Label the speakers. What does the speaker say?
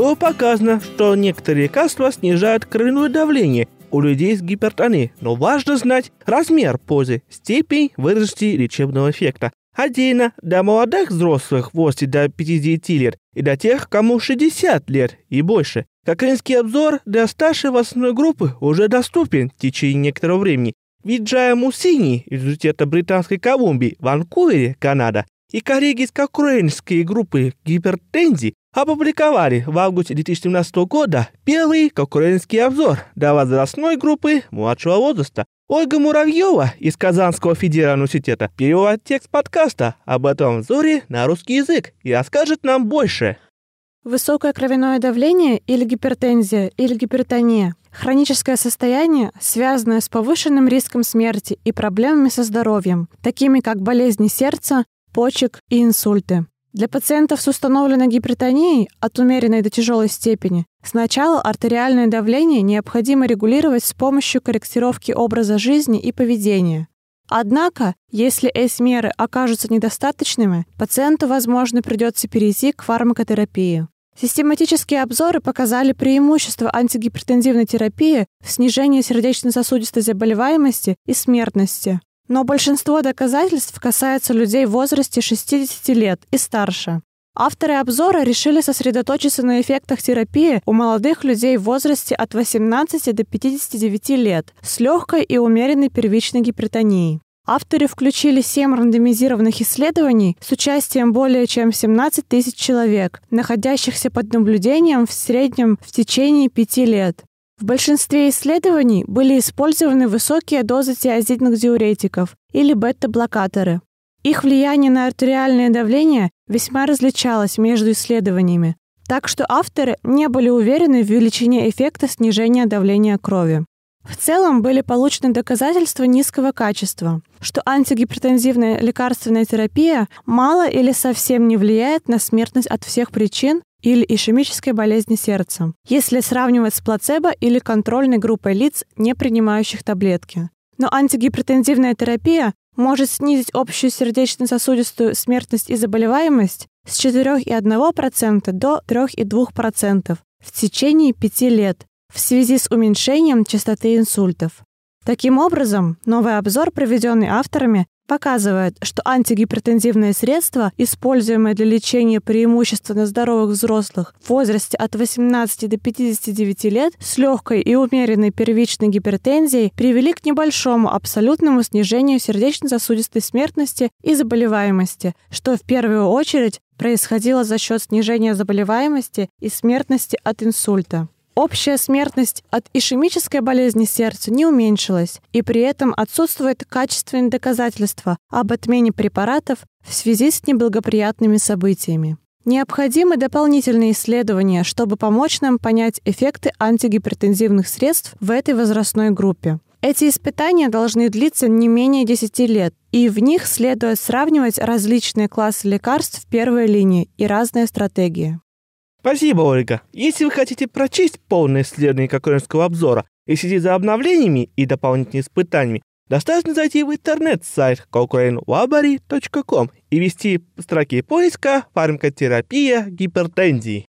Speaker 1: было показано, что некоторые лекарства снижают кровяное давление у людей с гипертонией, но важно знать размер позы, степень выраженности лечебного эффекта. Отдельно для молодых взрослых в возрасте до 50 лет и для тех, кому 60 лет и больше. Кокаинский обзор для старшей возрастной группы уже доступен в течение некоторого времени. Ведь Джая Мусини из Университета Британской Колумбии, Ванкувере, Канада, и коллеги из кокрейнской группы гипертензии опубликовали в августе 2017 года первый кокрейнский обзор для возрастной группы младшего возраста. Ольга Муравьева из Казанского федерального университета перевела текст подкаста об этом обзоре на русский язык и расскажет нам больше.
Speaker 2: Высокое кровяное давление или гипертензия или гипертония – хроническое состояние, связанное с повышенным риском смерти и проблемами со здоровьем, такими как болезни сердца, почек и инсульты. Для пациентов с установленной гипертонией от умеренной до тяжелой степени сначала артериальное давление необходимо регулировать с помощью корректировки образа жизни и поведения. Однако, если эти меры окажутся недостаточными, пациенту, возможно, придется перейти к фармакотерапии. Систематические обзоры показали преимущество антигипертензивной терапии в снижении сердечно-сосудистой заболеваемости и смертности. Но большинство доказательств касается людей в возрасте 60 лет и старше. Авторы обзора решили сосредоточиться на эффектах терапии у молодых людей в возрасте от 18 до 59 лет с легкой и умеренной первичной гипертонией. Авторы включили 7 рандомизированных исследований с участием более чем 17 тысяч человек, находящихся под наблюдением в среднем в течение 5 лет. В большинстве исследований были использованы высокие дозы тиазидных диуретиков или бета-блокаторы. Их влияние на артериальное давление весьма различалось между исследованиями, так что авторы не были уверены в величине эффекта снижения давления крови. В целом были получены доказательства низкого качества, что антигипертензивная лекарственная терапия мало или совсем не влияет на смертность от всех причин, или ишемической болезни сердца, если сравнивать с плацебо или контрольной группой лиц, не принимающих таблетки. Но антигипертензивная терапия может снизить общую сердечно-сосудистую смертность и заболеваемость с 4,1% до 3,2% в течение 5 лет в связи с уменьшением частоты инсультов. Таким образом, новый обзор, проведенный авторами, показывает, что антигипертензивные средства, используемые для лечения преимущественно здоровых взрослых в возрасте от 18 до 59 лет с легкой и умеренной первичной гипертензией, привели к небольшому абсолютному снижению сердечно-сосудистой смертности и заболеваемости, что в первую очередь происходило за счет снижения заболеваемости и смертности от инсульта. Общая смертность от ишемической болезни сердца не уменьшилась, и при этом отсутствует качественные доказательства об отмене препаратов в связи с неблагоприятными событиями. Необходимы дополнительные исследования, чтобы помочь нам понять эффекты антигипертензивных средств в этой возрастной группе. Эти испытания должны длиться не менее 10 лет, и в них следует сравнивать различные классы лекарств в первой линии и разные стратегии.
Speaker 1: Спасибо, Ольга. Если вы хотите прочесть полное исследование Кокоринского обзора и следить за обновлениями и дополнительными испытаниями, достаточно зайти в интернет-сайт cochranelabary.com и ввести в строке поиска «Фармакотерапия гипертензии».